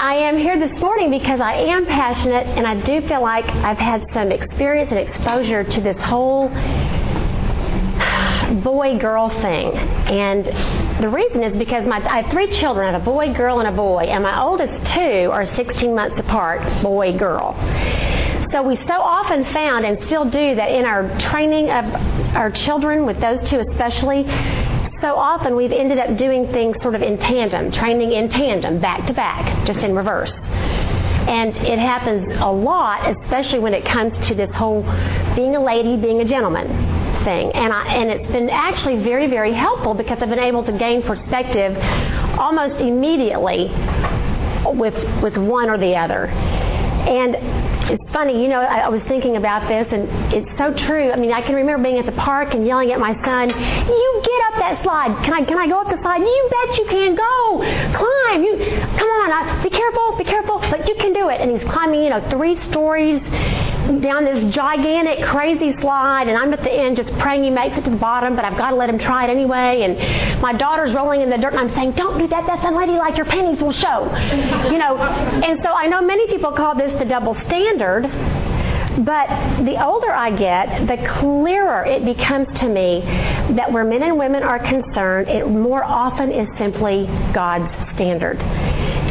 I am here this morning because I am passionate and I do feel like I've had some experience and exposure to this whole boy girl thing. And the reason is because my, I have three children I have a boy, girl, and a boy, and my oldest two are 16 months apart boy, girl. So we so often found and still do that in our training of our children, with those two especially, so often we've ended up doing things sort of in tandem, training in tandem, back to back, just in reverse. And it happens a lot, especially when it comes to this whole being a lady, being a gentleman thing. And, I, and it's been actually very, very helpful because I've been able to gain perspective almost immediately with, with one or the other. And it's funny, you know, I, I was thinking about this, and it's so true. I mean, I can remember being at the park and yelling at my son, "You get up that slide! Can I? Can I go up the slide? You bet you can! Go, climb! You come on! I, be careful! Be careful! But you can do it!" And he's climbing, you know, three stories down this gigantic, crazy slide, and I'm at the end just praying he makes it to the bottom, but I've got to let him try it anyway. And my daughter's rolling in the dirt, and I'm saying, Don't do that, that's unladylike, your panties will show. You know, and so I know many people call this the double standard. But the older I get, the clearer it becomes to me that where men and women are concerned, it more often is simply God's standard.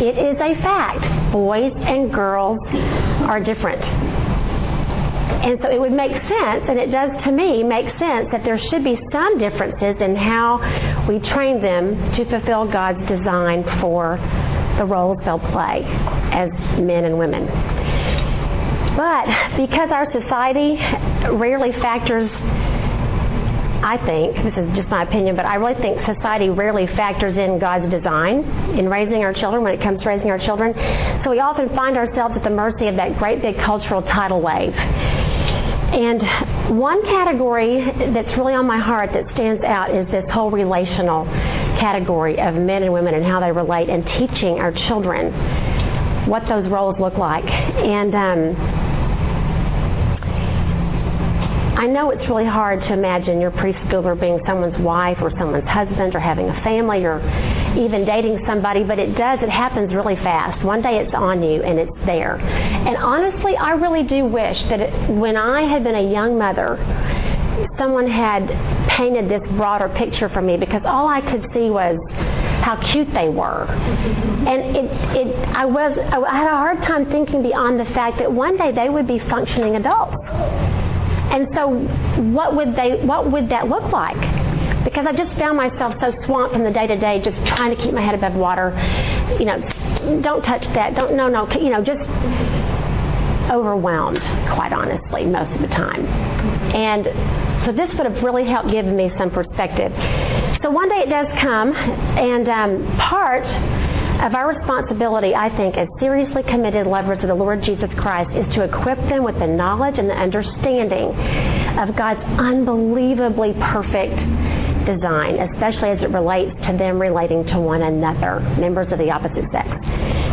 It is a fact. Boys and girls are different. And so it would make sense, and it does to me make sense, that there should be some differences in how we train them to fulfill God's design for the roles they'll play as men and women. But because our society rarely factors I think, this is just my opinion, but I really think society rarely factors in God's design in raising our children when it comes to raising our children. So we often find ourselves at the mercy of that great big cultural tidal wave. And one category that's really on my heart that stands out is this whole relational category of men and women and how they relate and teaching our children what those roles look like. And um, I know it's really hard to imagine your preschooler being someone's wife or someone's husband or having a family or even dating somebody, but it does. It happens really fast. One day it's on you and it's there. And honestly, I really do wish that it, when I had been a young mother, someone had painted this broader picture for me because all I could see was how cute they were. And it, it, I was, I had a hard time thinking beyond the fact that one day they would be functioning adults. And so, what would they? What would that look like? Because I just found myself so swamped in the day to day, just trying to keep my head above water. You know, don't touch that. Don't no no. You know, just overwhelmed, quite honestly, most of the time. And so this would have really helped give me some perspective. So one day it does come, and um, part of our responsibility, I think, as seriously committed lovers of the Lord Jesus Christ, is to equip them with the knowledge and the understanding of God's unbelievably perfect design, especially as it relates to them relating to one another, members of the opposite sex.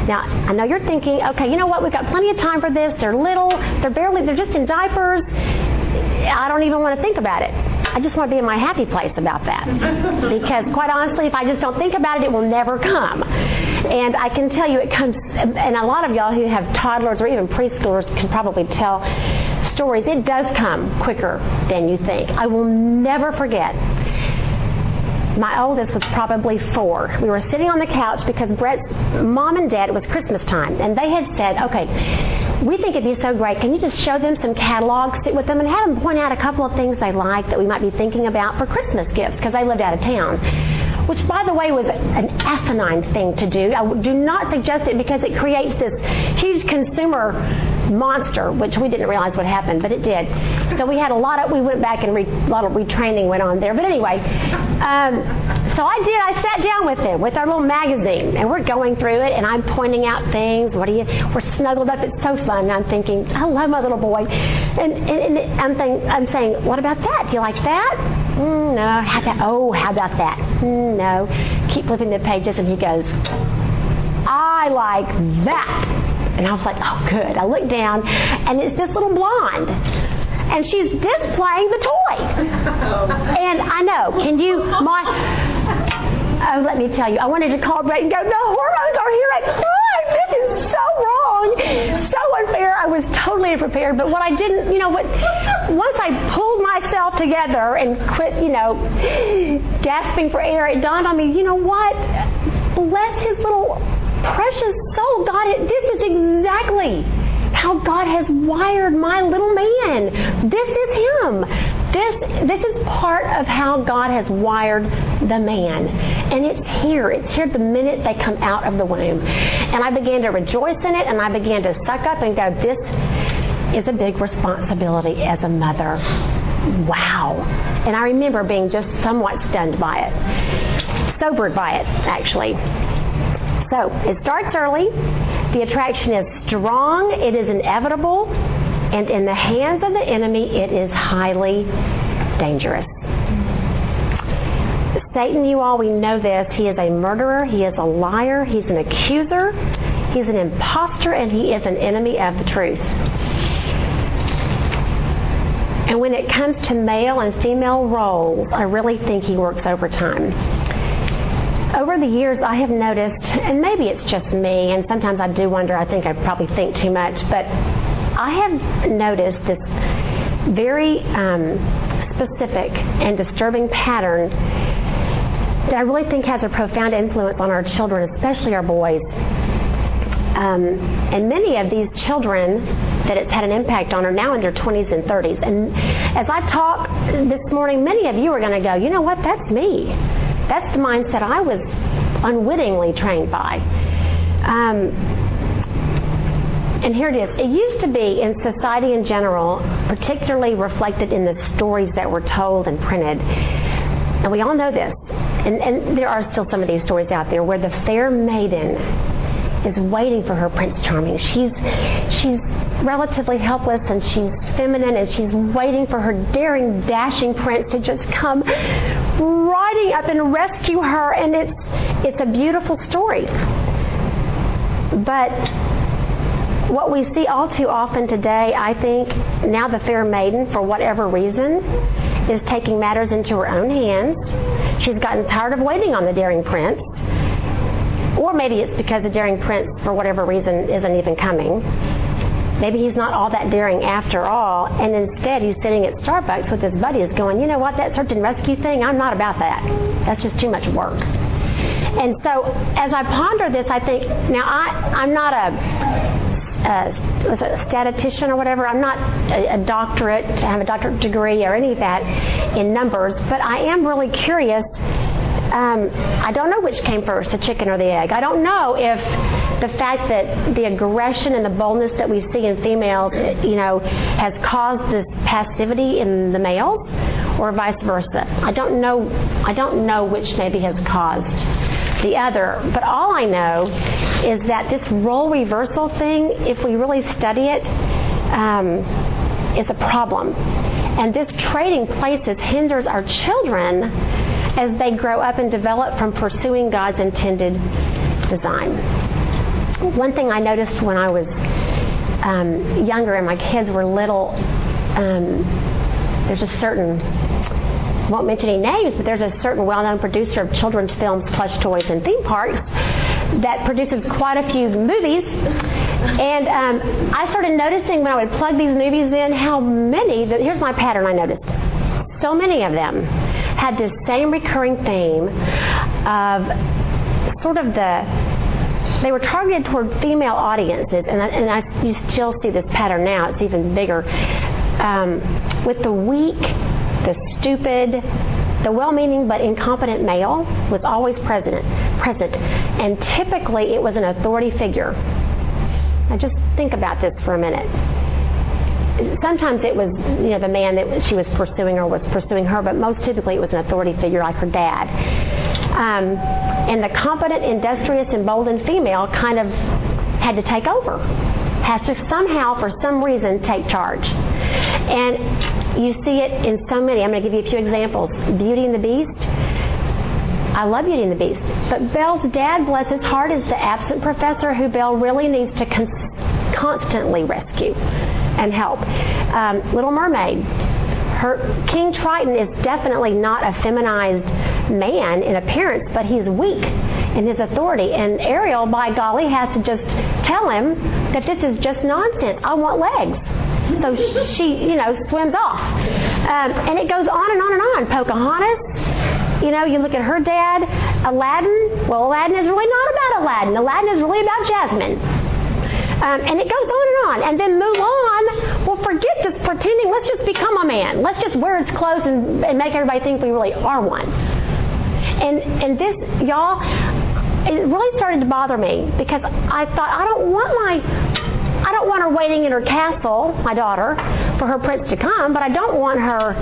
Now, I know you're thinking, okay, you know what? We've got plenty of time for this. They're little. They're barely. They're just in diapers. I don't even want to think about it. I just want to be in my happy place about that. Because quite honestly, if I just don't think about it, it will never come. And I can tell you it comes, and a lot of y'all who have toddlers or even preschoolers can probably tell stories. It does come quicker than you think. I will never forget my oldest was probably four. We were sitting on the couch because Brett's mom and dad, it was Christmas time, and they had said, okay, we think it'd be so great. Can you just show them some catalogs, sit with them, and have them point out a couple of things they like that we might be thinking about for Christmas gifts because they lived out of town? Which, by the way, was an asinine thing to do. I do not suggest it because it creates this huge consumer monster, which we didn't realize what happened, but it did. So we had a lot of, we went back and re, a lot of retraining went on there. But anyway, um, so I did. I sat down with him with our little magazine, and we're going through it, and I'm pointing out things. What are you? We're snuggled up. It's so fun. And I'm thinking, I love my little boy, and, and, and I'm saying, I'm saying, what about that? Do you like that? Mm, no. How about, oh, how about that? Mm, no. Keep flipping the pages, and he goes, I like that. And I was like, oh, good. I look down, and it's this little blonde. And she's displaying the toy. and I know, can you, my, oh, let me tell you, I wanted to call Brett and go, the hormones are here at like, this is so wrong, so unfair. I was totally unprepared. But what I didn't, you know, what once I pulled myself together and quit, you know, gasping for air, it dawned on me, you know what? Bless his little precious soul. God, this is exactly how God has wired my little man. This is him. This, this is part of how God has wired the man. And it's here. It's here the minute they come out of the womb. And I began to rejoice in it and I began to suck up and go, this is a big responsibility as a mother. Wow. And I remember being just somewhat stunned by it, sobered by it, actually. So it starts early. The attraction is strong. It is inevitable. And in the hands of the enemy, it is highly dangerous. Satan, you all, we know this. He is a murderer. He is a liar. He's an accuser. He's an impostor, and he is an enemy of the truth. And when it comes to male and female roles, I really think he works overtime. Over the years, I have noticed, and maybe it's just me, and sometimes I do wonder, I think I probably think too much, but I have noticed this very um, specific and disturbing pattern that I really think has a profound influence on our children, especially our boys. Um, and many of these children that it's had an impact on are now in their 20s and 30s. And as I talk this morning, many of you are going to go, you know what, that's me. That's the mindset I was unwittingly trained by. Um, and here it is. It used to be in society in general, particularly reflected in the stories that were told and printed. And we all know this. And, and there are still some of these stories out there where the fair maiden is waiting for her Prince Charming. She's she's relatively helpless and she's feminine and she's waiting for her daring, dashing prince to just come riding up and rescue her and it's it's a beautiful story. But what we see all too often today, I think, now the fair maiden, for whatever reason, is taking matters into her own hands. She's gotten tired of waiting on the daring prince. Or maybe it's because the daring prince, for whatever reason, isn't even coming. Maybe he's not all that daring after all, and instead he's sitting at Starbucks with his buddies going, you know what, that search and rescue thing, I'm not about that. That's just too much work. And so as I ponder this, I think, now I, I'm not a a statistician or whatever. I'm not a, a doctorate, I have a doctorate degree or any of that in numbers, but I am really curious. Um, I don't know which came first, the chicken or the egg. I don't know if the fact that the aggression and the boldness that we see in females, you know, has caused this passivity in the males, or vice versa. I don't know. I don't know which maybe has caused the other. But all I know is that this role reversal thing, if we really study it, um, is a problem. And this trading places hinders our children as they grow up and develop from pursuing God's intended design. One thing I noticed when I was um, younger and my kids were little, um, there's a certain won't mention any names, but there's a certain well-known producer of children's films, plush toys, and theme parks that produces quite a few movies. And um, I started noticing when I would plug these movies in how many, here's my pattern I noticed. So many of them had this same recurring theme of sort of the they were targeted toward female audiences, and I, and I, you still see this pattern now. It's even bigger. Um, with the weak the stupid, the well-meaning but incompetent male was always present, present, and typically it was an authority figure. Now just think about this for a minute. Sometimes it was, you know, the man that she was pursuing or was pursuing her, but most typically it was an authority figure like her dad. Um, and the competent, industrious, emboldened female kind of had to take over has to somehow, for some reason, take charge. And you see it in so many. I'm going to give you a few examples. Beauty and the Beast. I love Beauty and the Beast. But Belle's dad, bless his heart, is the absent professor who Belle really needs to con- constantly rescue and help. Um, Little Mermaid. Her King Triton is definitely not a feminized man in appearance, but he's weak in his authority. And Ariel, by golly, has to just tell him that this is just nonsense. I want legs. So she, you know, swims off. Um, and it goes on and on and on. Pocahontas, you know, you look at her dad, Aladdin. Well, Aladdin is really not about Aladdin. Aladdin is really about Jasmine. Um, and it goes on and on. And then Mulan, forget just pretending. Let's just become a man. Let's just wear its clothes and, and make everybody think we really are one. And and this, y'all, it really started to bother me because I thought I don't want my I don't want her waiting in her castle, my daughter, for her prince to come, but I don't want her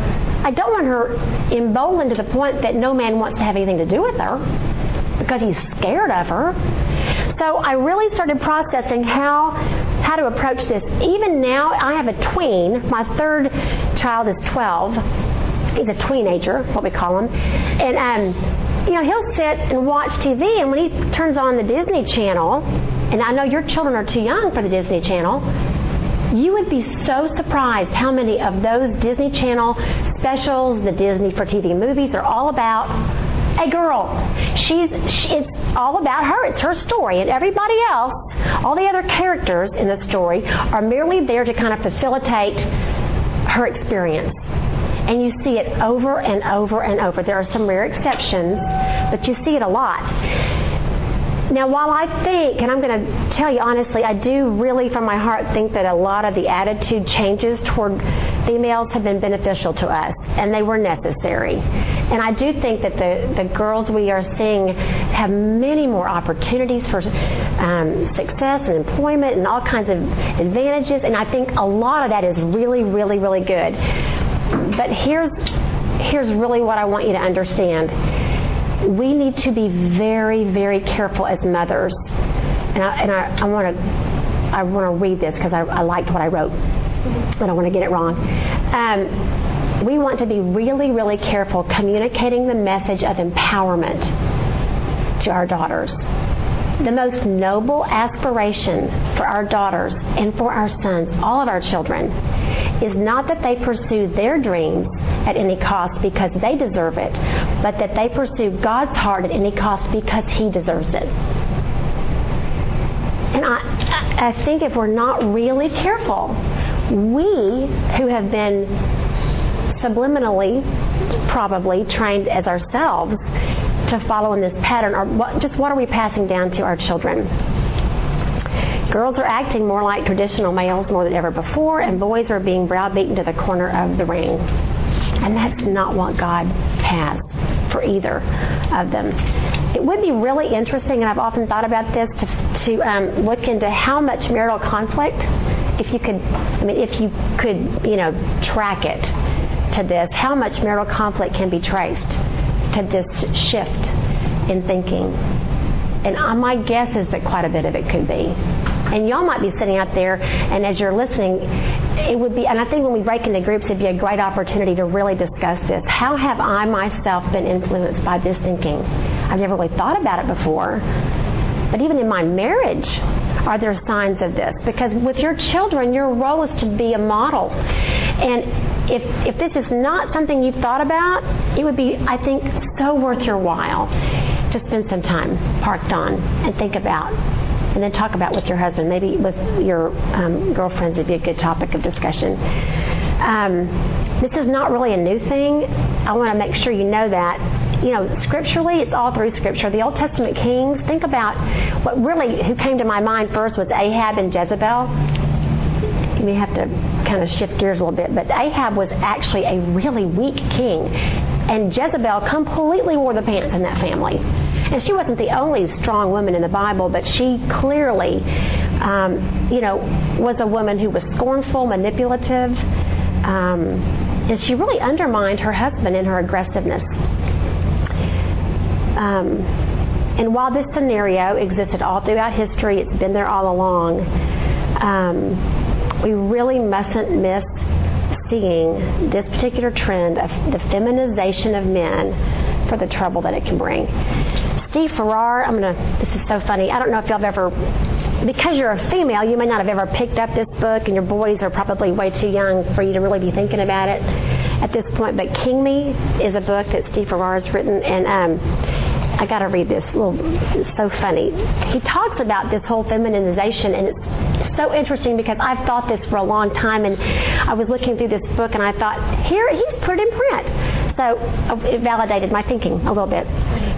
I don't want her emboldened to the point that no man wants to have anything to do with her because he's scared of her. So I really started processing how how to approach this. Even now, I have a tween. My third child is 12. He's a teenager, what we call him, and um, you know he'll sit and watch TV, and when he turns on the Disney Channel, and I know your children are too young for the Disney Channel, you would be so surprised how many of those Disney Channel specials, the Disney for TV movies, are all about a girl. She's she, it's all about her. It's her story, and everybody else, all the other characters in the story, are merely there to kind of facilitate her experience. And you see it over and over and over. There are some rare exceptions, but you see it a lot. Now, while I think, and I'm going to tell you honestly, I do really from my heart think that a lot of the attitude changes toward females have been beneficial to us, and they were necessary. And I do think that the, the girls we are seeing have many more opportunities for um, success and employment and all kinds of advantages, and I think a lot of that is really, really, really good. But here's, here's really what I want you to understand we need to be very, very careful as mothers. And I, and I, I want to I want to read this because I, I, liked what I wrote. I don't want to get it wrong. Um, we want to be really, really careful communicating the message of empowerment to our daughters. The most noble aspiration for our daughters and for our sons, all of our children, is not that they pursue their dreams at any cost because they deserve it, but that they pursue God's heart at any cost because He deserves it. And I, I think if we're not really careful, we who have been subliminally probably trained as ourselves to follow in this pattern are what, just what are we passing down to our children? Girls are acting more like traditional males more than ever before, and boys are being browbeaten to the corner of the ring. And that's not what God has for either of them. It would be really interesting, and I've often thought about this, to, to um, look into how much marital conflict, if you could, I mean, if you could, you know, track it to this, how much marital conflict can be traced to this shift in thinking. And uh, my guess is that quite a bit of it could be. And y'all might be sitting out there, and as you're listening, it would be, and I think when we break into groups, it'd be a great opportunity to really discuss this. How have I myself been influenced by this thinking? I've never really thought about it before. But even in my marriage, are there signs of this? Because with your children, your role is to be a model. And if, if this is not something you've thought about, it would be, I think, so worth your while to spend some time parked on and think about and then talk about with your husband. Maybe with your um, girlfriends would be a good topic of discussion. Um, this is not really a new thing. I want to make sure you know that. You know, scripturally, it's all through Scripture. The Old Testament kings, think about what really, who came to my mind first was Ahab and Jezebel. You may have to kind of shift gears a little bit, but Ahab was actually a really weak king, and Jezebel completely wore the pants in that family. And she wasn't the only strong woman in the Bible, but she clearly, um, you know, was a woman who was scornful, manipulative, um, and she really undermined her husband in her aggressiveness. Um, and while this scenario existed all throughout history, it's been there all along. Um, we really mustn't miss seeing this particular trend of the feminization of men for the trouble that it can bring. Steve Farrar, I'm gonna. This is so funny. I don't know if y'all have ever, because you're a female, you may not have ever picked up this book, and your boys are probably way too young for you to really be thinking about it. at this point, but King Me is a book that Steve Farrar has written, and um, I got to read this. Little, it's so funny. He talks about this whole feminization, and it's so interesting because I've thought this for a long time, and I was looking through this book, and I thought, here he's put in print. So it validated my thinking a little bit.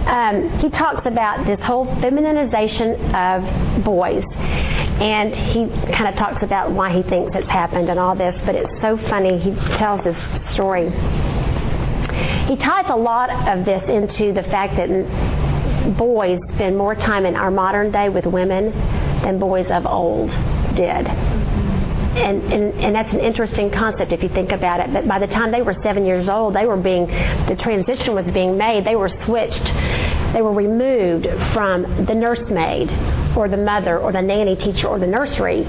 Um, he talks about this whole feminization of boys, and he kind of talks about why he thinks it's happened and all this. But it's so funny. He tells this story. He ties a lot of this into the fact that boys spend more time in our modern day with women than boys of old did and, and, and that's an interesting concept if you think about it. But by the time they were seven years old, they were being, the transition was being made. They were switched, they were removed from the nursemaid or the mother or the nanny teacher or the nursery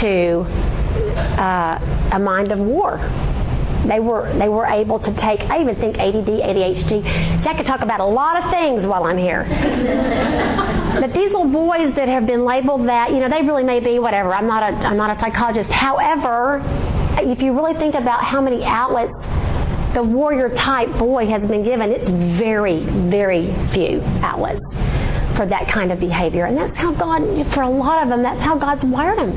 to uh, a mind of war they were they were able to take. I even think ADD, ADHD. See, I could talk about a lot of things while I'm here. but these little boys that have been labeled that, you know, they really may be whatever. I'm not a I'm not a psychologist. However, if you really think about how many outlets the warrior type boy has been given, it's very, very few outlets for that kind of behavior. And that's how God, for a lot of them, that's how God's wired them.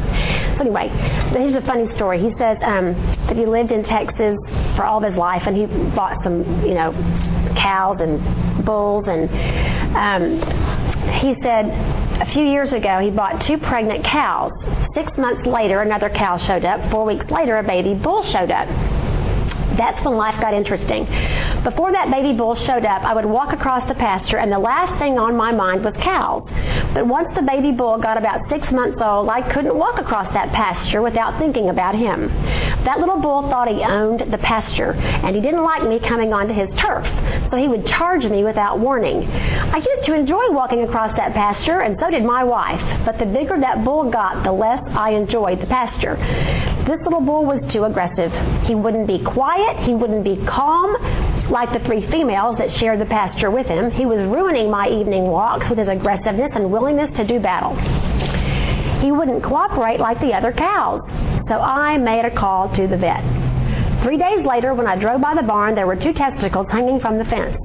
Anyway, here's a funny story. He says um, that he lived in Texas for all of his life, and he bought some, you know, cows and bulls, and um, he said a few years ago he bought two pregnant cows. Six months later, another cow showed up. Four weeks later, a baby bull showed up. That's when life got interesting. Before that baby bull showed up, I would walk across the pasture, and the last thing on my mind was cows. But once the baby bull got about six months old, I couldn't walk across that pasture without thinking about him. That little bull thought he owned the pasture, and he didn't like me coming onto his turf, so he would charge me without warning. I used to enjoy walking across that pasture, and so did my wife, but the bigger that bull got, the less I enjoyed the pasture. This little bull was too aggressive. He wouldn't be quiet. He wouldn't be calm like the three females that shared the pasture with him. He was ruining my evening walks with his aggressiveness and willingness to do battle. He wouldn't cooperate like the other cows. So I made a call to the vet. Three days later, when I drove by the barn, there were two testicles hanging from the fence.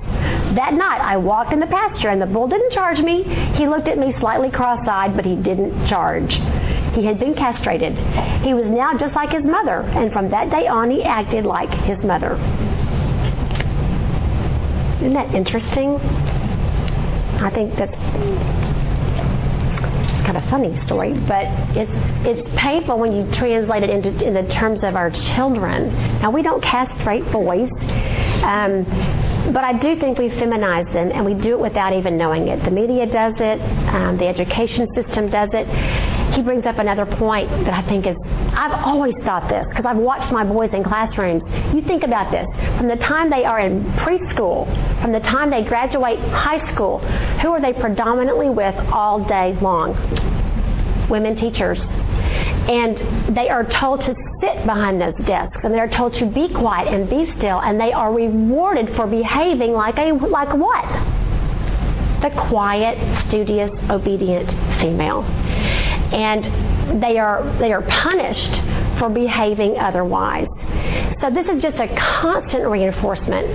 That night, I walked in the pasture, and the bull didn't charge me. He looked at me slightly cross eyed, but he didn't charge. He had been castrated. He was now just like his mother, and from that day on, he acted like his mother. Isn't that interesting? I think that's kind of a funny story, but it's it's painful when you translate it into in the terms of our children. Now we don't castrate boys. Um, but I do think we feminize them, and we do it without even knowing it. The media does it, um, the education system does it. He brings up another point that I think is, I've always thought this, because I've watched my boys in classrooms. You think about this. From the time they are in preschool, from the time they graduate high school, who are they predominantly with all day long? Women teachers and they are told to sit behind those desks and they're told to be quiet and be still and they are rewarded for behaving like a like what the quiet studious obedient female and they are they are punished for behaving otherwise so this is just a constant reinforcement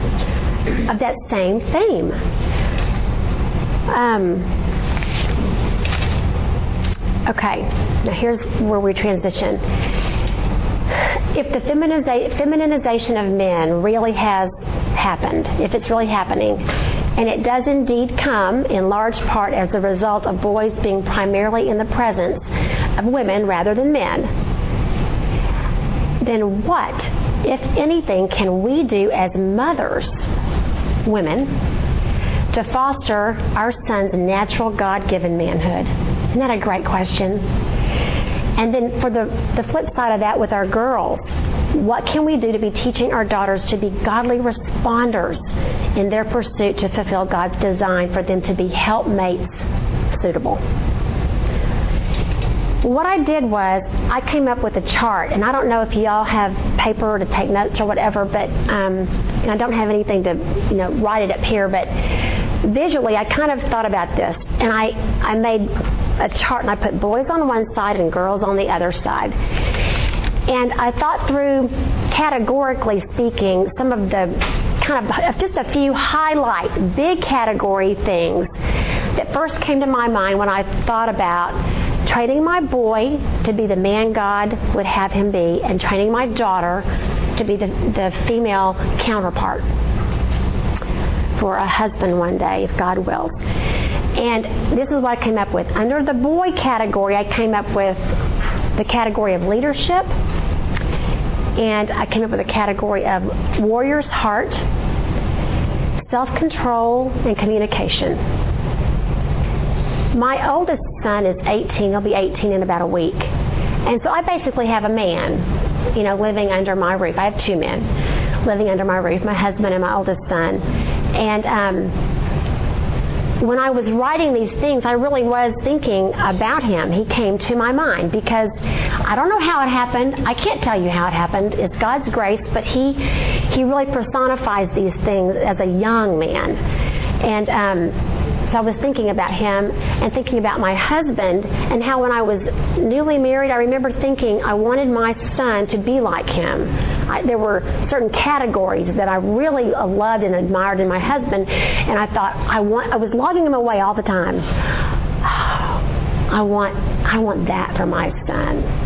of that same theme um, Okay, now here's where we transition. If the feminization of men really has happened, if it's really happening, and it does indeed come in large part as a result of boys being primarily in the presence of women rather than men, then what, if anything, can we do as mothers, women, to foster our son's natural God given manhood? Isn't that a great question? And then for the, the flip side of that with our girls, what can we do to be teaching our daughters to be godly responders in their pursuit to fulfill God's design for them to be helpmates suitable? What I did was I came up with a chart, and I don't know if y'all have paper to take notes or whatever, but um, I don't have anything to you know write it up here, but visually I kind of thought about this, and I I made a chart and I put boys on one side and girls on the other side. And I thought through, categorically speaking, some of the kind of uh, just a few highlight, big category things that first came to my mind when I thought about training my boy to be the man God would have him be and training my daughter to be the, the female counterpart for a husband one day, if God will. And this is what I came up with. Under the boy category, I came up with the category of leadership, and I came up with a category of warrior's heart, self control, and communication. My oldest son is 18, he'll be 18 in about a week. And so I basically have a man, you know, living under my roof. I have two men living under my roof, my husband and my oldest son. And um, when I was writing these things, I really was thinking about him. He came to my mind because I don't know how it happened. I can't tell you how it happened. It's God's grace, but he he really personifies these things as a young man. And um, I was thinking about him and thinking about my husband and how when I was newly married, I remember thinking I wanted my son to be like him. I, there were certain categories that I really loved and admired in my husband, and I thought I want. I was logging him away all the time. I want. I want that for my son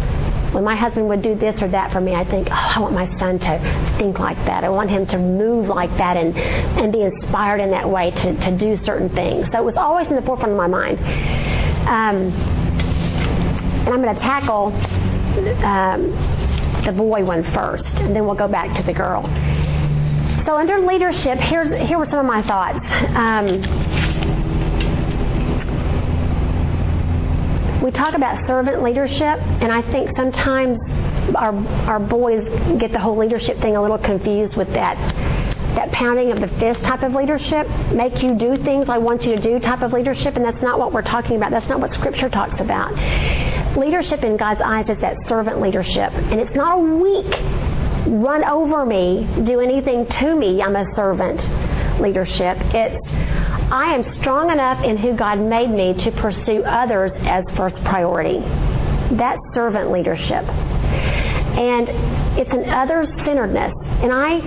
when my husband would do this or that for me, I think, oh, I want my son to think like that. I want him to move like that and, and be inspired in that way to, to do certain things. So it was always in the forefront of my mind. Um, and I'm going to tackle um, the boy one first, and then we'll go back to the girl. So under leadership, here's, here were some of my thoughts. Um, we talk about servant leadership, and I think sometimes our, our boys get the whole leadership thing a little confused with that that pounding of the fist type of leadership, make you do things I want you to do type of leadership, and that's not what we're talking about. That's not what Scripture talks about. Leadership in God's eyes is that servant leadership, and it's not a weak, run over me, do anything to me, I'm a servant leadership. It's I am strong enough in who God made me to pursue others as first priority. That's servant leadership. And it's an other centeredness. And I,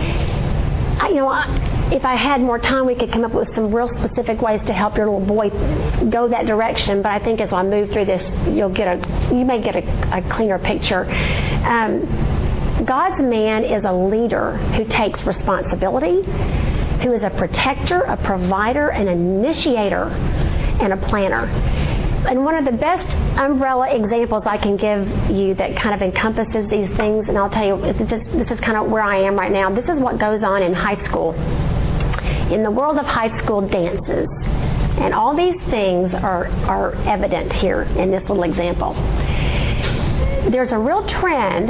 I, you know, I, if I had more time, we could come up with some real specific ways to help your little boy go that direction. But I think as I move through this, you'll get a, you may get a, a cleaner picture. Um, God's man is a leader who takes responsibility who is a protector, a provider, an initiator, and a planner. And one of the best umbrella examples I can give you that kind of encompasses these things, and I'll tell you, this is, this is kind of where I am right now. This is what goes on in high school, in the world of high school dances. And all these things are, are evident here in this little example. There's a real trend.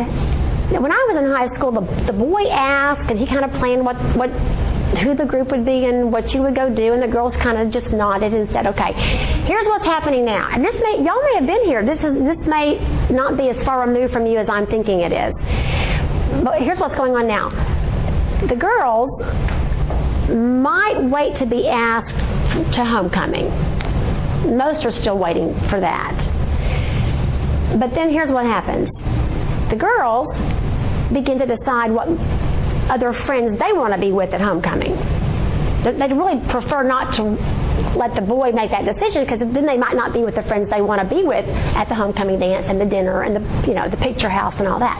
When I was in high school, the, the boy asked, and he kind of planned what, what who the group would be and what you would go do, and the girls kind of just nodded and said, "Okay, here's what's happening now." And this may y'all may have been here. This is this may not be as far removed from you as I'm thinking it is. But here's what's going on now. The girls might wait to be asked to homecoming. Most are still waiting for that. But then here's what happens. The girls begin to decide what other friends they want to be with at homecoming. They'd really prefer not to let the boy make that decision because then they might not be with the friends they want to be with at the homecoming dance and the dinner and the you know the picture house and all that.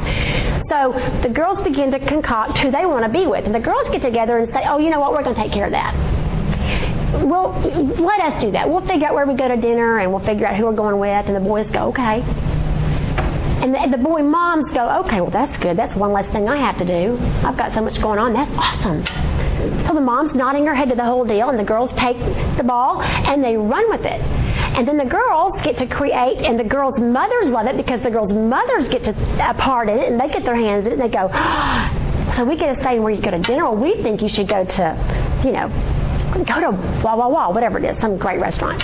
So the girls begin to concoct who they want to be with, and the girls get together and say, "Oh, you know what? We're going to take care of that." Well, let us do that. We'll figure out where we go to dinner and we'll figure out who we're going with, and the boys go, "Okay." And the, the boy moms go, okay, well, that's good. That's one less thing I have to do. I've got so much going on. That's awesome. So the mom's nodding her head to the whole deal, and the girls take the ball and they run with it. And then the girls get to create, and the girls' mothers love it because the girls' mothers get to a part in it, and they get their hands in it, and they go, so we get a say where you go to dinner. We think you should go to, you know, go to blah blah blah, whatever it is, some great restaurant.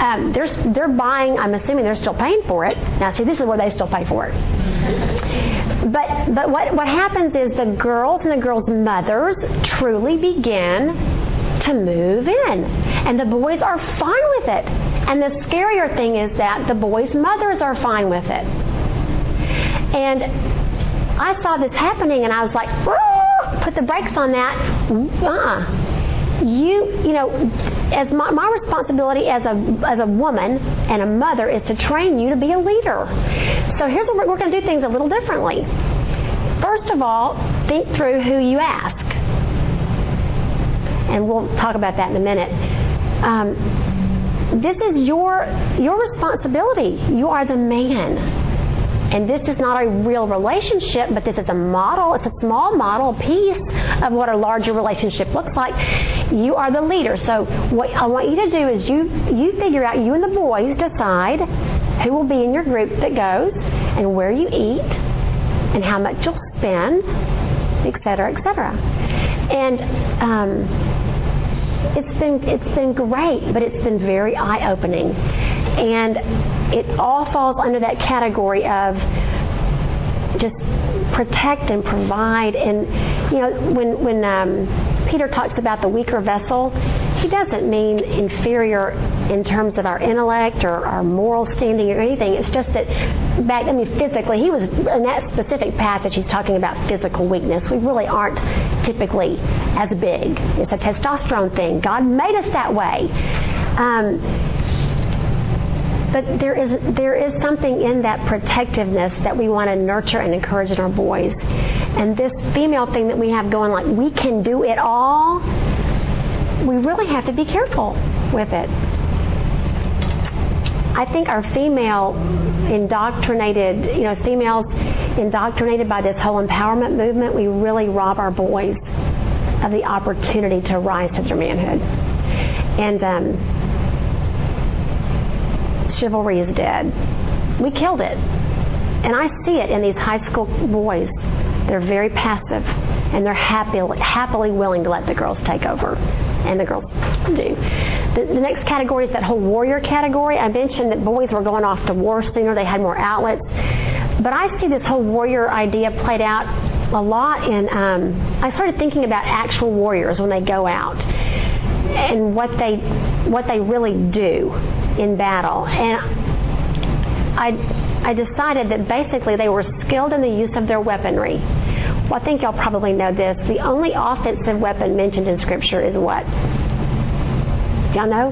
Um, they're they're buying. I'm assuming they're still paying for it. Now, see, this is where they still pay for it. But but what what happens is the girls and the girls' mothers truly begin to move in, and the boys are fine with it. And the scarier thing is that the boys' mothers are fine with it. And I saw this happening and I was like, put the brakes on that. Uh-uh you you know as my, my responsibility as a as a woman and a mother is to train you to be a leader. So here's what we're, we're going to do things a little differently. First of all think through who you ask. And we'll talk about that in a minute. Um, this is your your responsibility. You are the man and this is not a real relationship, but this is a model. It's a small model, piece of what a larger relationship looks like. You are the leader. So what I want you to do is you you figure out, you and the boys decide who will be in your group that goes and where you eat and how much you'll spend, et cetera, et cetera. And um, it's been it's been great, but it's been very eye opening. And it all falls under that category of just protect and provide. And you know, when when um, Peter talks about the weaker vessel, he doesn't mean inferior in terms of our intellect or our moral standing or anything. It's just that back, I mean, physically, he was in that specific passage. He's talking about physical weakness. We really aren't typically as big. It's a testosterone thing. God made us that way. Um, but there is there is something in that protectiveness that we want to nurture and encourage in our boys. And this female thing that we have going, like we can do it all, we really have to be careful with it. I think our female indoctrinated, you know, females indoctrinated by this whole empowerment movement, we really rob our boys of the opportunity to rise to their manhood. And um, chivalry is dead. We killed it. And I see it in these high school boys. They're very passive and they're happy, happily willing to let the girls take over. And the girls do. The, the next category is that whole warrior category. I mentioned that boys were going off to war sooner, they had more outlets. But I see this whole warrior idea played out a lot in. Um, I started thinking about actual warriors when they go out and what they what they really do in battle. And I, I decided that basically they were skilled in the use of their weaponry. Well, I think y'all probably know this. The only offensive weapon mentioned in Scripture is what? Y'all know?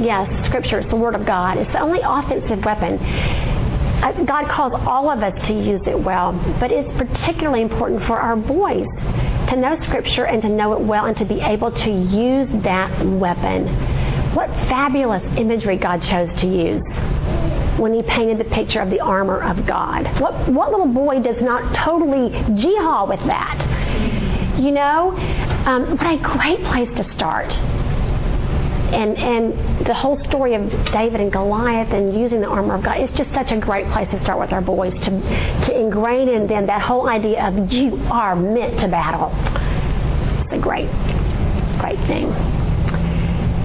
Yes, Scripture. It's the Word of God. It's the only offensive weapon. Uh, God calls all of us to use it well, but it's particularly important for our boys to know Scripture and to know it well and to be able to use that weapon. What fabulous imagery God chose to use when he painted the picture of the armor of God. What, what little boy does not totally jihad with that? You know? Um, what a great place to start. And, and the whole story of David and Goliath and using the armor of God, it's just such a great place to start with our boys to, to ingrain in them that whole idea of you are meant to battle. It's a great, great thing.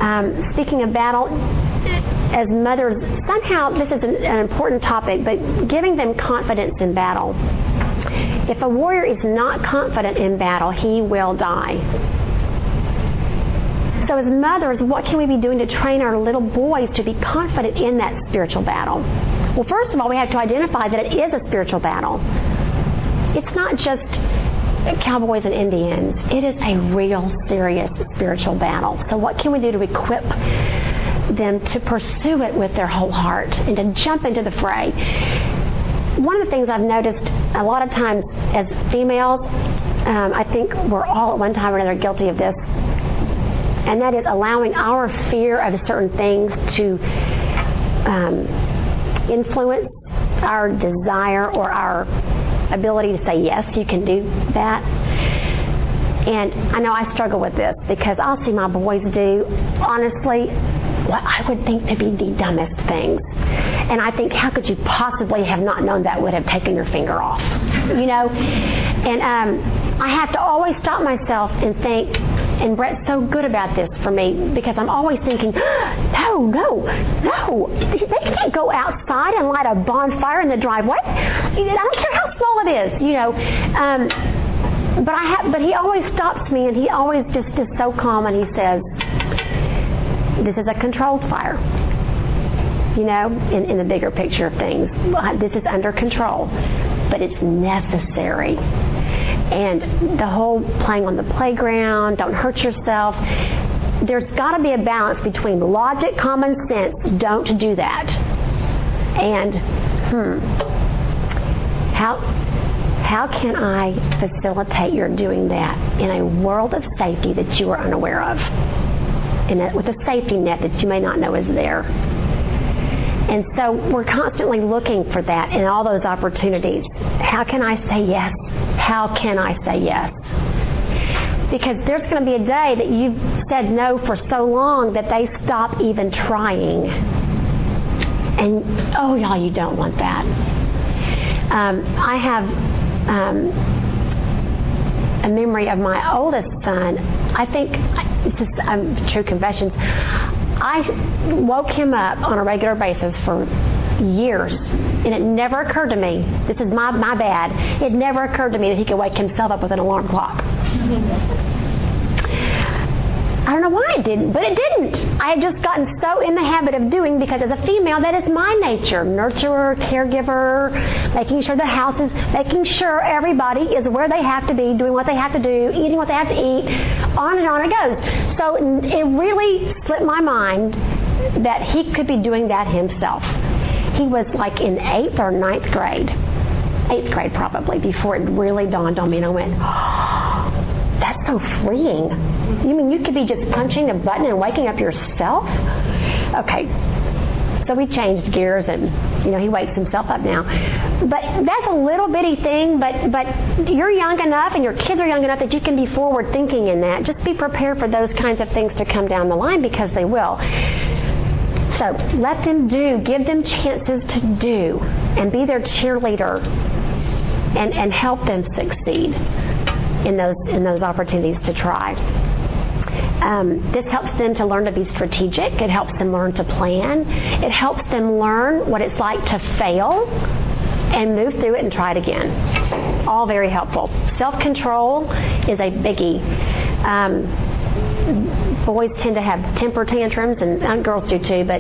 Um, speaking of battle, as mothers, somehow this is an, an important topic, but giving them confidence in battle. If a warrior is not confident in battle, he will die. So, as mothers, what can we be doing to train our little boys to be confident in that spiritual battle? Well, first of all, we have to identify that it is a spiritual battle. It's not just cowboys and Indians. It is a real serious spiritual battle. So, what can we do to equip them to pursue it with their whole heart and to jump into the fray? One of the things I've noticed a lot of times as females, um, I think we're all at one time or another guilty of this, and that is allowing our fear of certain things to um, influence our desire or our ability to say, yes, you can do that. And I know I struggle with this because I'll see my boys do, honestly, what I would think to be the dumbest things. And I think, how could you possibly have not known that would have taken your finger off? You know? And um, I have to always stop myself and think, and Brett's so good about this for me because I'm always thinking, no, no, no. They can't go outside and light a bonfire in the driveway. I don't care how small it is, you know. Um, but I have, but he always stops me and he always just is so calm and he says, this is a controlled fire. You know, in, in the bigger picture of things, this is under control but it's necessary. And the whole playing on the playground, don't hurt yourself. There's got to be a balance between logic, common sense, don't do that. And, hmm, how, how can I facilitate your doing that in a world of safety that you are unaware of? In a, with a safety net that you may not know is there. And so we're constantly looking for that in all those opportunities. How can I say yes? How can I say yes? Because there's going to be a day that you've said no for so long that they stop even trying. And oh, y'all, you don't want that. Um, I have um, a memory of my oldest son. I think is um, true confessions. I woke him up on a regular basis for years, and it never occurred to me. This is my my bad. It never occurred to me that he could wake himself up with an alarm clock. I don't know why it didn't, but it didn't. I had just gotten so in the habit of doing because as a female, that is my nature. Nurturer, caregiver, making sure the house is, making sure everybody is where they have to be, doing what they have to do, eating what they have to eat, on and on it goes. So it really slipped my mind that he could be doing that himself. He was like in eighth or ninth grade, eighth grade probably, before it really dawned on me, and I went, oh, that's so freeing. You mean you could be just punching a button and waking up yourself? Okay. So we changed gears and you know, he wakes himself up now. But that's a little bitty thing, but but you're young enough and your kids are young enough that you can be forward thinking in that. Just be prepared for those kinds of things to come down the line because they will. So let them do, give them chances to do, and be their cheerleader and, and help them succeed in those in those opportunities to try. Um, this helps them to learn to be strategic. It helps them learn to plan. It helps them learn what it's like to fail and move through it and try it again. All very helpful. Self control is a biggie. Um, boys tend to have temper tantrums, and girls do too, but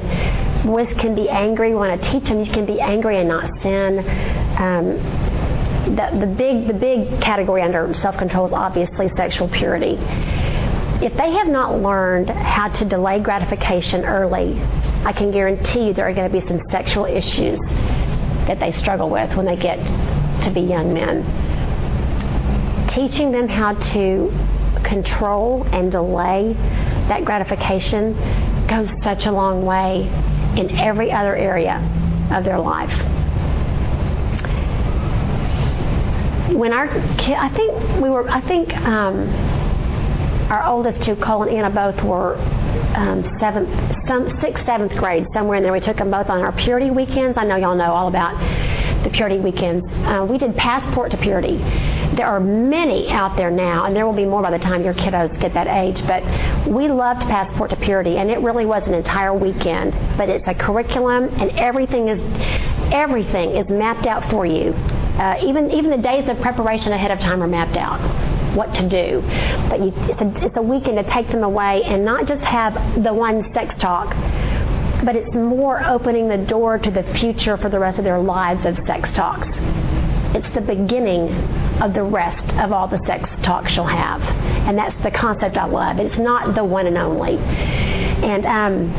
boys can be angry. Want to teach them you can be angry and not sin. Um, the, the big the big category under self-control is obviously sexual purity. If they have not learned how to delay gratification early, I can guarantee you there are going to be some sexual issues that they struggle with when they get to be young men. Teaching them how to control and delay that gratification goes such a long way in every other area of their life. when our kid, I think we were, I think um, our oldest two, Cole and Anna, both were um, seventh, some sixth, seventh grade, somewhere in there. We took them both on our purity weekends. I know y'all know all about the purity weekends. Uh, we did passport to purity. There are many out there now, and there will be more by the time your kiddos get that age. But we loved passport to purity, and it really was an entire weekend. But it's a curriculum, and everything is everything is mapped out for you uh, even even the days of preparation ahead of time are mapped out what to do. But you, it's, a, it's a weekend to take them away and not just have the one sex talk, but it's more opening the door to the future for the rest of their lives of sex talks. It's the beginning of the rest of all the sex talks she'll have. And that's the concept I love. It's not the one and only. And um,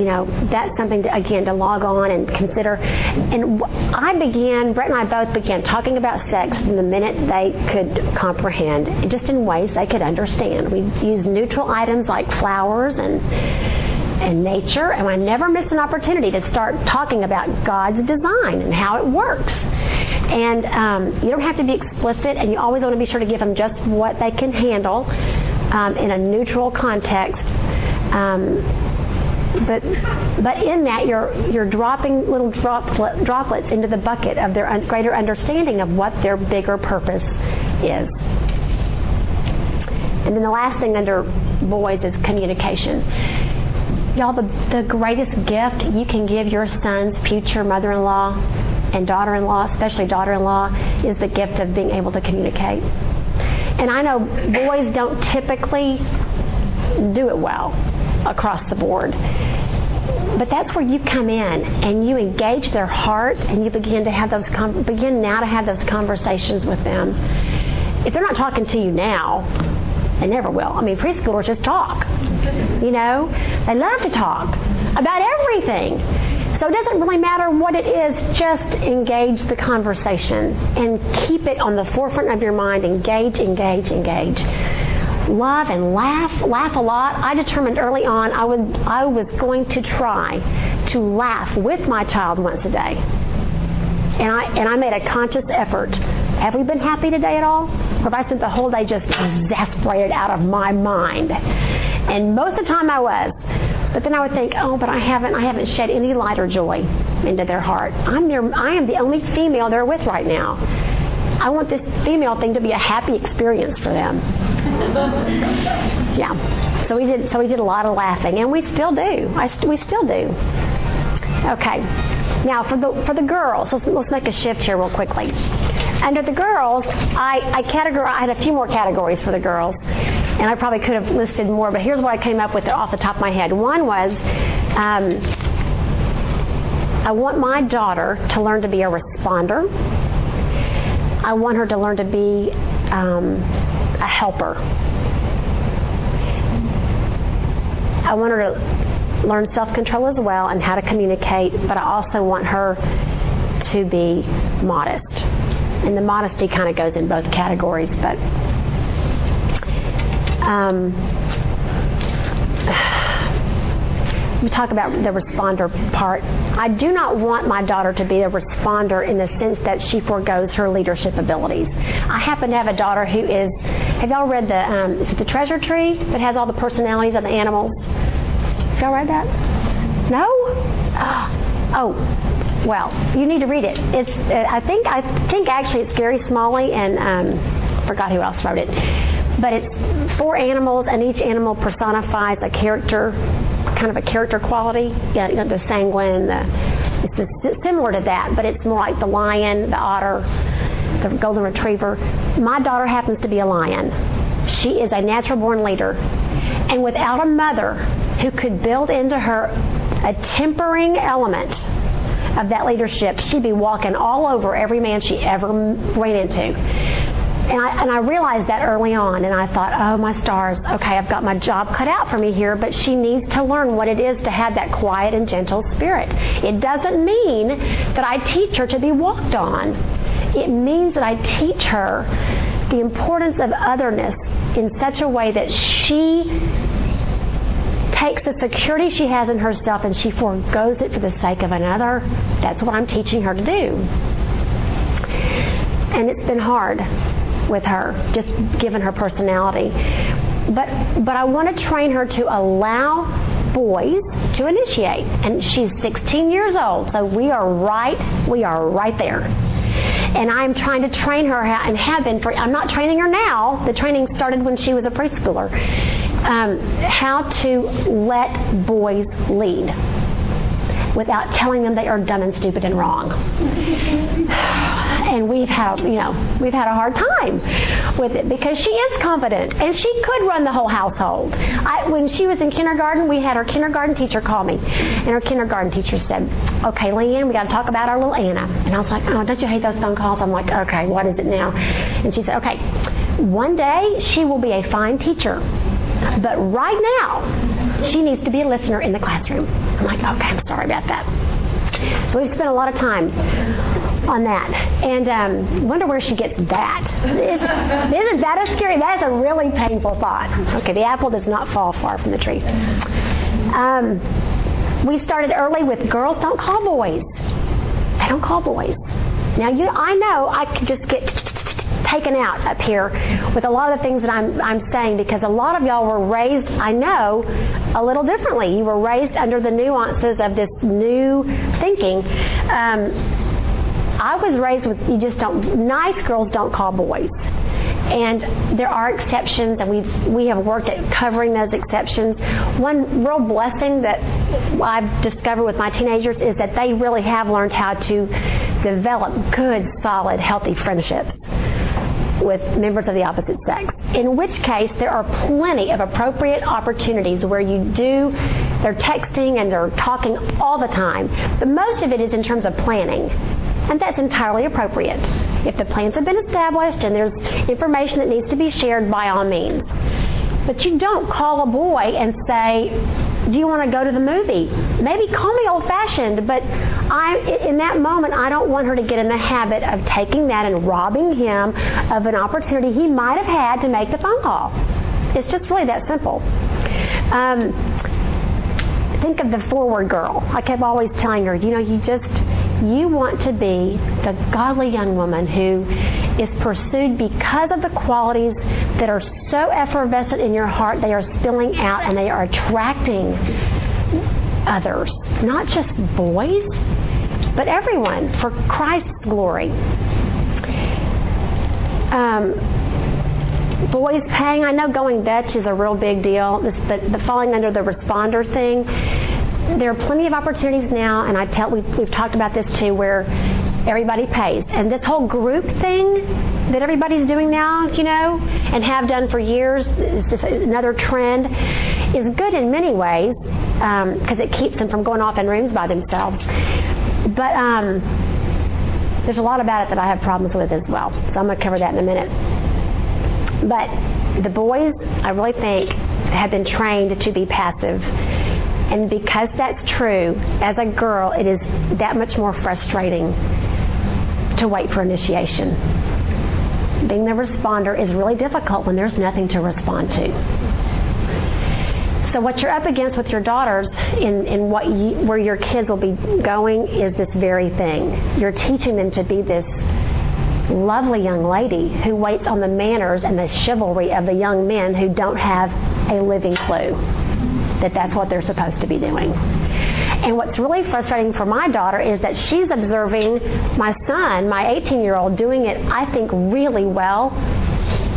you know, that's something to, again to log on and consider. And I began, Brett and I both began talking about sex from the minute they could comprehend, just in ways they could understand. We used neutral items like flowers and and nature, and I never missed an opportunity to start talking about God's design and how it works. And um, you don't have to be explicit, and you always want to be sure to give them just what they can handle um, in a neutral context. Um, but but in that you're you're dropping little droplet, droplets into the bucket of their un, greater understanding of what their bigger purpose is. And then the last thing under boys is communication. Y'all, the, the greatest gift you can give your son's future mother-in-law and daughter-in-law, especially daughter-in-law, is the gift of being able to communicate. And I know boys don't typically do it well across the board. but that's where you come in and you engage their heart and you begin to have those com- begin now to have those conversations with them. If they're not talking to you now, they never will. I mean, preschoolers just talk. You know, they love to talk about everything. So it doesn't really matter what it is, just engage the conversation and keep it on the forefront of your mind. Engage, engage, engage. Love and laugh, laugh a lot. I determined early on I would I was going to try to laugh with my child once a day. And I and I made a conscious effort. Have we been happy today at all? Or I spent the whole day just exasperated out of my mind? And most of the time I was. But then I would think, oh, but I haven't, I haven't shed any light or joy into their heart. I'm their, I am the only female they're with right now. I want this female thing to be a happy experience for them. yeah. So we did. So we did a lot of laughing, and we still do. I, we still do. Okay. Now for the for the girls, let's, let's make a shift here real quickly. Under the girls, I I categor I had a few more categories for the girls, and I probably could have listed more, but here's what I came up with off the top of my head. One was. Um, I want my daughter to learn to be a responder. I want her to learn to be um, a helper. I want her to learn self control as well and how to communicate, but I also want her to be modest. And the modesty kind of goes in both categories, but. Um, we talk about the responder part. I do not want my daughter to be a responder in the sense that she foregoes her leadership abilities. I happen to have a daughter who is. Have y'all read the um, is it the Treasure Tree that has all the personalities of the animals? Have y'all read that? No. Oh, well, you need to read it. It's. Uh, I think. I think actually it's Gary Smalley and um, forgot who else wrote it. But it's four animals, and each animal personifies a character kind of a character quality. You know, the sanguine, the, it's similar to that, but it's more like the lion, the otter, the golden retriever. My daughter happens to be a lion. She is a natural born leader. And without a mother who could build into her a tempering element of that leadership, she'd be walking all over every man she ever ran into. And I, and I realized that early on, and I thought, oh, my stars, okay, I've got my job cut out for me here, but she needs to learn what it is to have that quiet and gentle spirit. It doesn't mean that I teach her to be walked on. It means that I teach her the importance of otherness in such a way that she takes the security she has in herself and she foregoes it for the sake of another. That's what I'm teaching her to do. And it's been hard with her, just given her personality. But but I want to train her to allow boys to initiate. And she's 16 years old, so we are right we are right there. And I'm trying to train her how, and have been for. I'm not training her now. The training started when she was a preschooler. Um, how to let boys lead without telling them they are dumb and stupid and wrong. And we've had, you know, we've had a hard time with it because she is confident and she could run the whole household. I, when she was in kindergarten, we had her kindergarten teacher call me, and her kindergarten teacher said, "Okay, Leanne, we got to talk about our little Anna." And I was like, "Oh, don't you hate those phone calls?" I'm like, "Okay, what is it now?" And she said, "Okay, one day she will be a fine teacher." But right now, she needs to be a listener in the classroom. I'm like, okay, I'm sorry about that. So we've spent a lot of time on that. And um, wonder where she gets that. Isn't, isn't that a scary? That is a really painful thought. Okay, the apple does not fall far from the tree. Um, we started early with girls don't call boys. They don't call boys. Now you, I know I could just get taken out up here with a lot of the things that I'm, I'm saying because a lot of y'all were raised, I know, a little differently. You were raised under the nuances of this new thinking. Um, I was raised with you just don't nice girls don't call boys. And there are exceptions, and we we have worked at covering those exceptions. One real blessing that I've discovered with my teenagers is that they really have learned how to develop good, solid, healthy friendships with members of the opposite sex. In which case, there are plenty of appropriate opportunities where you do, they're texting and they're talking all the time. But most of it is in terms of planning. And that's entirely appropriate. If the plans have been established and there's information that needs to be shared, by all means. But you don't call a boy and say, do you want to go to the movie? Maybe call me old fashioned, but I, in that moment, I don't want her to get in the habit of taking that and robbing him of an opportunity he might have had to make the phone call. It's just really that simple. Um, think of the forward girl. I kept always telling her, you know, you just you want to be the godly young woman who is pursued because of the qualities that are so effervescent in your heart, they are spilling out and they are attracting others, not just boys, but everyone for Christ's glory. Um, boys paying, I know going Dutch is a real big deal, but the falling under the responder thing, there are plenty of opportunities now, and I tell we've, we've talked about this too, where everybody pays. And this whole group thing that everybody's doing now, you know, and have done for years, is just another trend, is good in many ways because um, it keeps them from going off in rooms by themselves. But um, there's a lot about it that I have problems with as well. So I'm going to cover that in a minute. But the boys, I really think, have been trained to be passive and because that's true, as a girl, it is that much more frustrating to wait for initiation. Being the responder is really difficult when there's nothing to respond to. So what you're up against with your daughters in, in what you, where your kids will be going is this very thing. You're teaching them to be this lovely young lady who waits on the manners and the chivalry of the young men who don't have a living clue that that's what they're supposed to be doing. And what's really frustrating for my daughter is that she's observing my son, my 18 year old, doing it, I think, really well.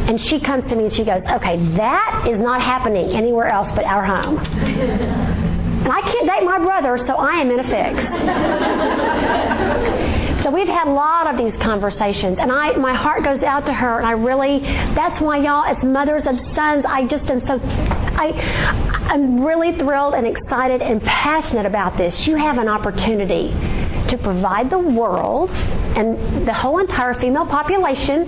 And she comes to me and she goes, okay, that is not happening anywhere else but our home. And I can't date my brother, so I am in a fix. so we've had a lot of these conversations, and I, my heart goes out to her, and I really, that's why y'all, as mothers of sons, I just am so I, I'm really thrilled and excited and passionate about this. You have an opportunity to provide the world and the whole entire female population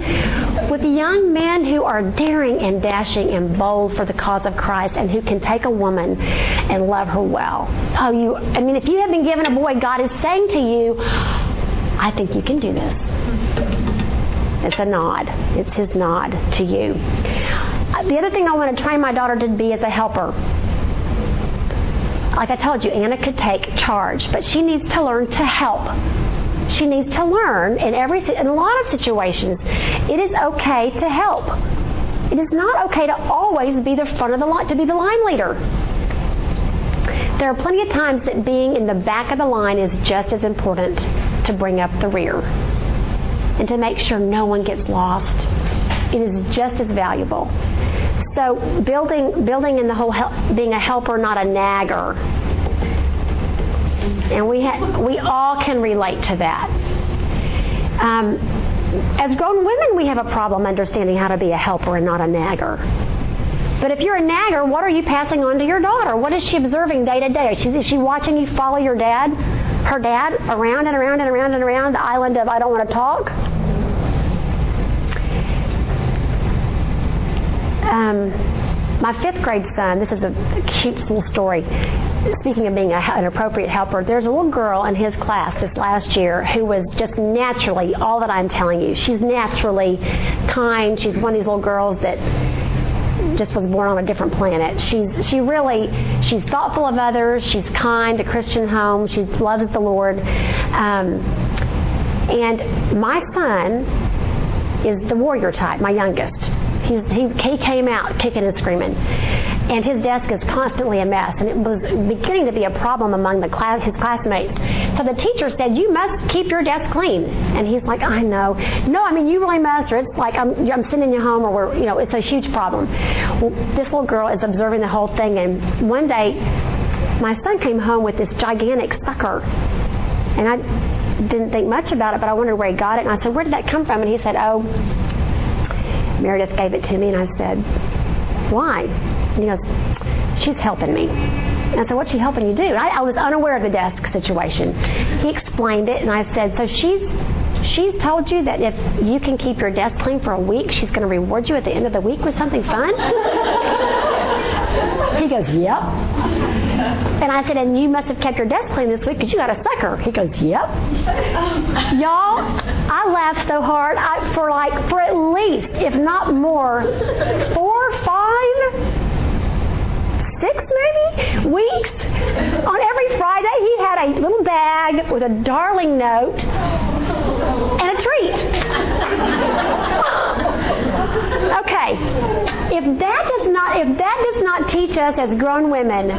with young men who are daring and dashing and bold for the cause of Christ and who can take a woman and love her well. Oh, you, I mean, if you have been given a boy, God is saying to you, I think you can do this. It's a nod. It's his nod to you. The other thing I want to train my daughter to be is a helper. Like I told you, Anna could take charge, but she needs to learn to help. She needs to learn in every in a lot of situations, it is okay to help. It is not okay to always be the front of the line, to be the line leader. There are plenty of times that being in the back of the line is just as important to bring up the rear and to make sure no one gets lost. It is just as valuable. So building building in the whole help, being a helper, not a nagger. And we ha- we all can relate to that. Um, as grown women, we have a problem understanding how to be a helper and not a nagger. But if you're a nagger, what are you passing on to your daughter? What is she observing day to day? Is she, is she watching you follow your dad, her dad, around and around and around and around the island of I don't want to talk? Um, my fifth grade son, this is a cute little story. Speaking of being a, an appropriate helper, there's a little girl in his class this last year who was just naturally all that I'm telling you. She's naturally kind. She's one of these little girls that just was born on a different planet. She's she really she's thoughtful of others. She's kind. A Christian home. She loves the Lord. Um, and my son is the warrior type, my youngest. He's, he, he came out kicking and screaming. And his desk is constantly a mess. And it was beginning to be a problem among the class, his classmates. So the teacher said, You must keep your desk clean. And he's like, I know. No, I mean, you really must, or it's like I'm, I'm sending you home, or we're, you know, it's a huge problem. Well, this little girl is observing the whole thing. And one day, my son came home with this gigantic sucker. And I didn't think much about it, but I wondered where he got it. And I said, Where did that come from? And he said, Oh, Meredith gave it to me, and I said, why? And he goes, she's helping me. And I said, what's she helping you do? I, I was unaware of the desk situation. He explained it, and I said, so she's she's told you that if you can keep your desk clean for a week, she's going to reward you at the end of the week with something fun? he goes, yep. And I said, and you must have kept your desk clean this week because you got a sucker. He goes, yep. Y'all, I laughed so hard I, for like, for at least, if not more, four, five, six maybe weeks. On every Friday, he had a little bag with a darling note and a treat. Okay. If that does not if that does not teach us as grown women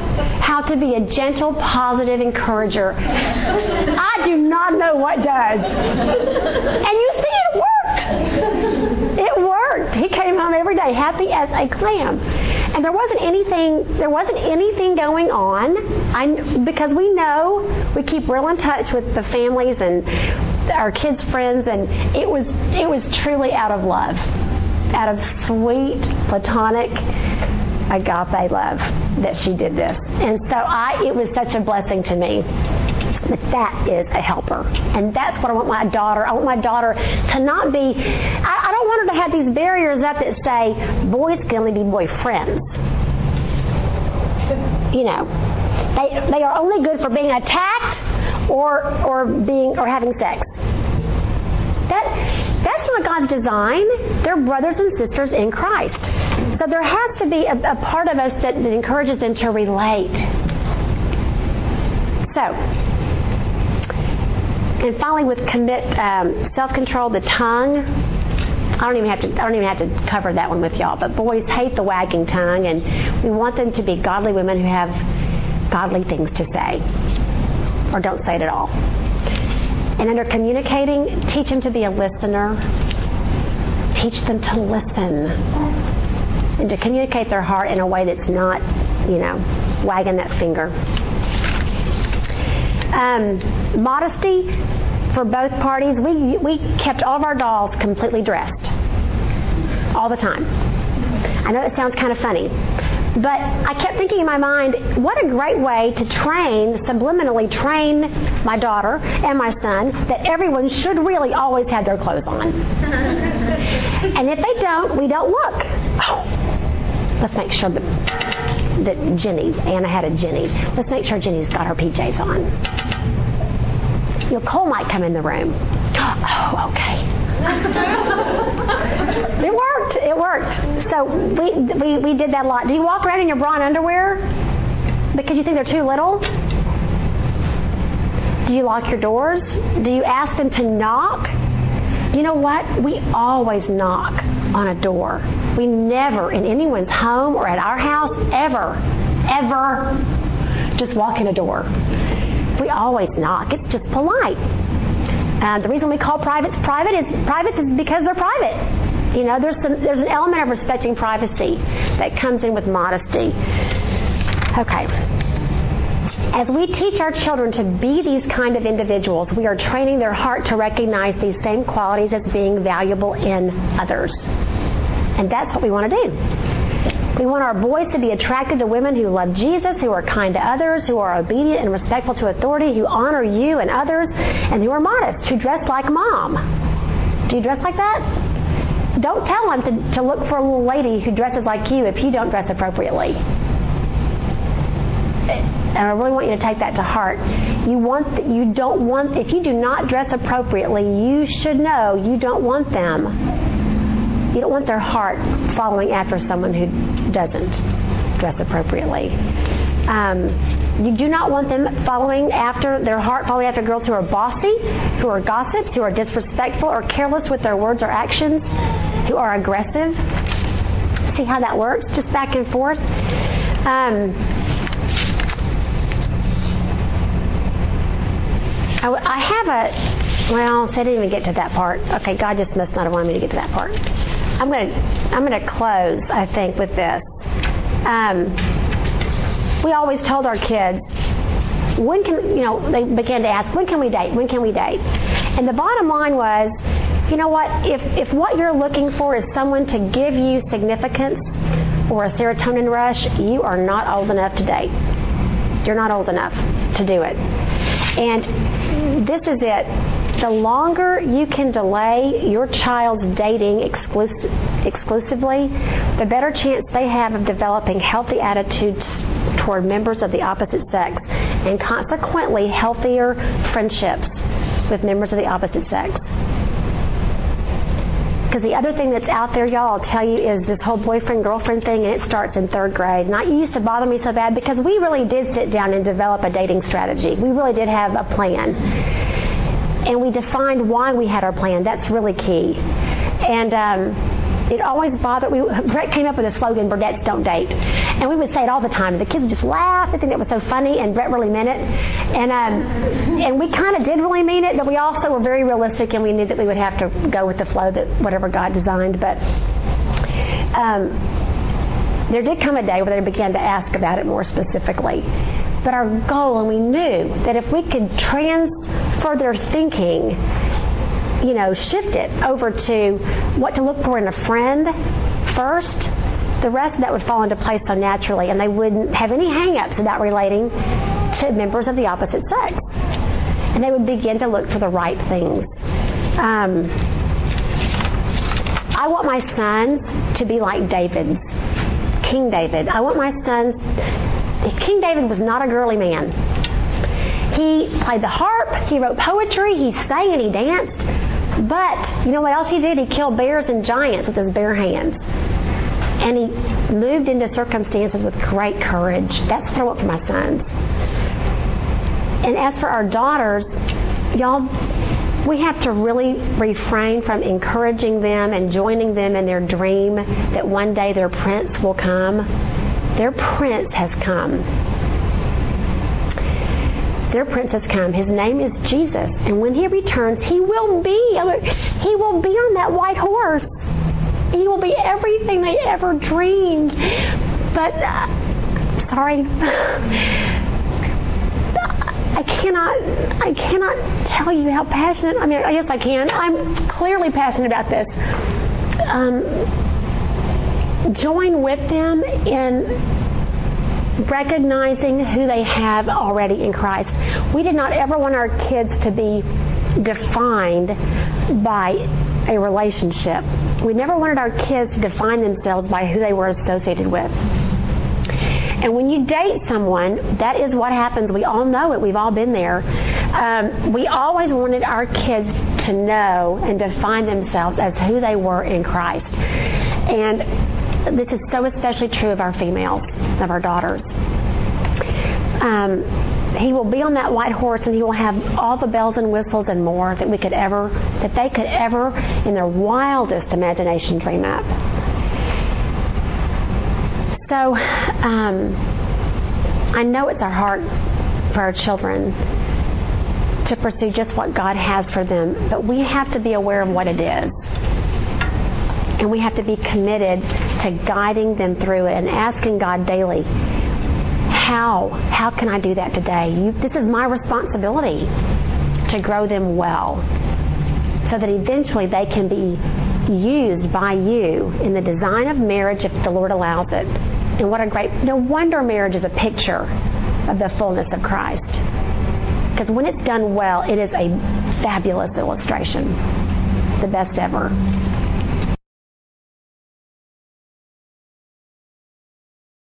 how to be a gentle, positive encourager, I do not know what does. And you see it worked. It worked. He came home every day happy as a clam. And there wasn't anything there wasn't anything going on. I because we know we keep real in touch with the families and our kids' friends and it was it was truly out of love out of sweet, platonic, agape love that she did this. And so I, it was such a blessing to me. That is a helper. And that's what I want my daughter. I want my daughter to not be, I, I don't want her to have these barriers up that say, boys can only be boyfriends. You know, they, they are only good for being attacked or, or being, or having sex. That, that's not God's design. They're brothers and sisters in Christ. So there has to be a, a part of us that, that, encourages them to relate. So, and finally, with commit um, self-control, the tongue. I don't even have to. I don't even have to cover that one with y'all. But boys hate the wagging tongue, and we want them to be godly women who have godly things to say, or don't say it at all. And under communicating, teach them to be a listener. Teach them to listen. And to communicate their heart in a way that's not, you know, wagging that finger. Um, modesty for both parties. We, we kept all of our dolls completely dressed all the time. I know it sounds kind of funny, but I kept thinking in my mind, what a great way to train, subliminally train my daughter and my son that everyone should really always have their clothes on. and if they don't, we don't look. Oh, let's make sure that, that Jenny, Anna had a Jenny, let's make sure Jenny's got her PJs on. You know, Cole might come in the room. Oh, okay it worked. It worked. So we, we, we did that a lot. Do you walk around in your bra and underwear because you think they're too little? Do you lock your doors? Do you ask them to knock? You know what? We always knock on a door. We never, in anyone's home or at our house, ever, ever just walk in a door. We always knock. It's just polite. Uh, the reason we call privates private is private is because they're private. You know, there's some, there's an element of respecting privacy that comes in with modesty. Okay. As we teach our children to be these kind of individuals, we are training their heart to recognize these same qualities as being valuable in others. And that's what we want to do. We want our boys to be attracted to women who love Jesus, who are kind to others, who are obedient and respectful to authority, who honor you and others, and who are modest, who dress like mom. Do you dress like that? Don't tell them to, to look for a little lady who dresses like you if you don't dress appropriately. And I really want you to take that to heart. You want you don't want if you do not dress appropriately, you should know you don't want them you don't want their heart following after someone who doesn't dress appropriately. Um, you do not want them following after their heart following after girls who are bossy, who are gossips, who are disrespectful or careless with their words or actions, who are aggressive. See how that works? Just back and forth. Um, I have a well, I didn't even get to that part. Okay, God just must not have wanted me to get to that part. I'm going to I'm going to close. I think with this. Um, we always told our kids when can you know they began to ask when can we date when can we date and the bottom line was you know what? If, if what you're looking for is someone to give you significance or a serotonin rush, you are not old enough to date. You're not old enough to do it. And this is it. The longer you can delay your child's dating exclusively, the better chance they have of developing healthy attitudes toward members of the opposite sex and consequently healthier friendships with members of the opposite sex. Because the other thing that's out there, y'all, I'll tell you, is this whole boyfriend girlfriend thing, and it starts in third grade. And used to bother me so bad because we really did sit down and develop a dating strategy. We really did have a plan. And we defined why we had our plan. That's really key. And, um, it always bothered me. Brett came up with a slogan, Burdettes don't date. And we would say it all the time. The kids would just laugh. They think it was so funny, and Brett really meant it. And, um, and we kind of did really mean it, but we also were very realistic, and we knew that we would have to go with the flow that whatever God designed. But um, there did come a day where they began to ask about it more specifically. But our goal, and we knew that if we could transfer their thinking you know, shift it over to what to look for in a friend first, the rest of that would fall into place so naturally, and they wouldn't have any hang-ups about relating to members of the opposite sex. And they would begin to look for the right things. Um, I want my sons to be like David, King David. I want my sons. King David was not a girly man. He played the harp, he wrote poetry, he sang and he danced. But you know what else he did? He killed bears and giants with his bare hands. And he moved into circumstances with great courage. That's what I want for my sons. And as for our daughters, y'all, we have to really refrain from encouraging them and joining them in their dream that one day their prince will come. Their prince has come their prince has come. His name is Jesus. And when he returns, he will be, he will be on that white horse. He will be everything they ever dreamed. But, uh, sorry. I cannot I cannot tell you how passionate I mean I guess I can. I'm clearly passionate about this. Um, join with them in recognizing who they have already in Christ. We did not ever want our kids to be defined by a relationship. We never wanted our kids to define themselves by who they were associated with. And when you date someone, that is what happens. We all know it. We've all been there. Um, we always wanted our kids to know and define themselves as who they were in Christ. And this is so especially true of our females, of our daughters. Um, he will be on that white horse and he will have all the bells and whistles and more that we could ever that they could ever in their wildest imagination dream up so um, i know it's our heart for our children to pursue just what god has for them but we have to be aware of what it is and we have to be committed to guiding them through it and asking God daily, how? How can I do that today? You, this is my responsibility to grow them well so that eventually they can be used by you in the design of marriage if the Lord allows it. And what a great, no wonder marriage is a picture of the fullness of Christ. Because when it's done well, it is a fabulous illustration. The best ever.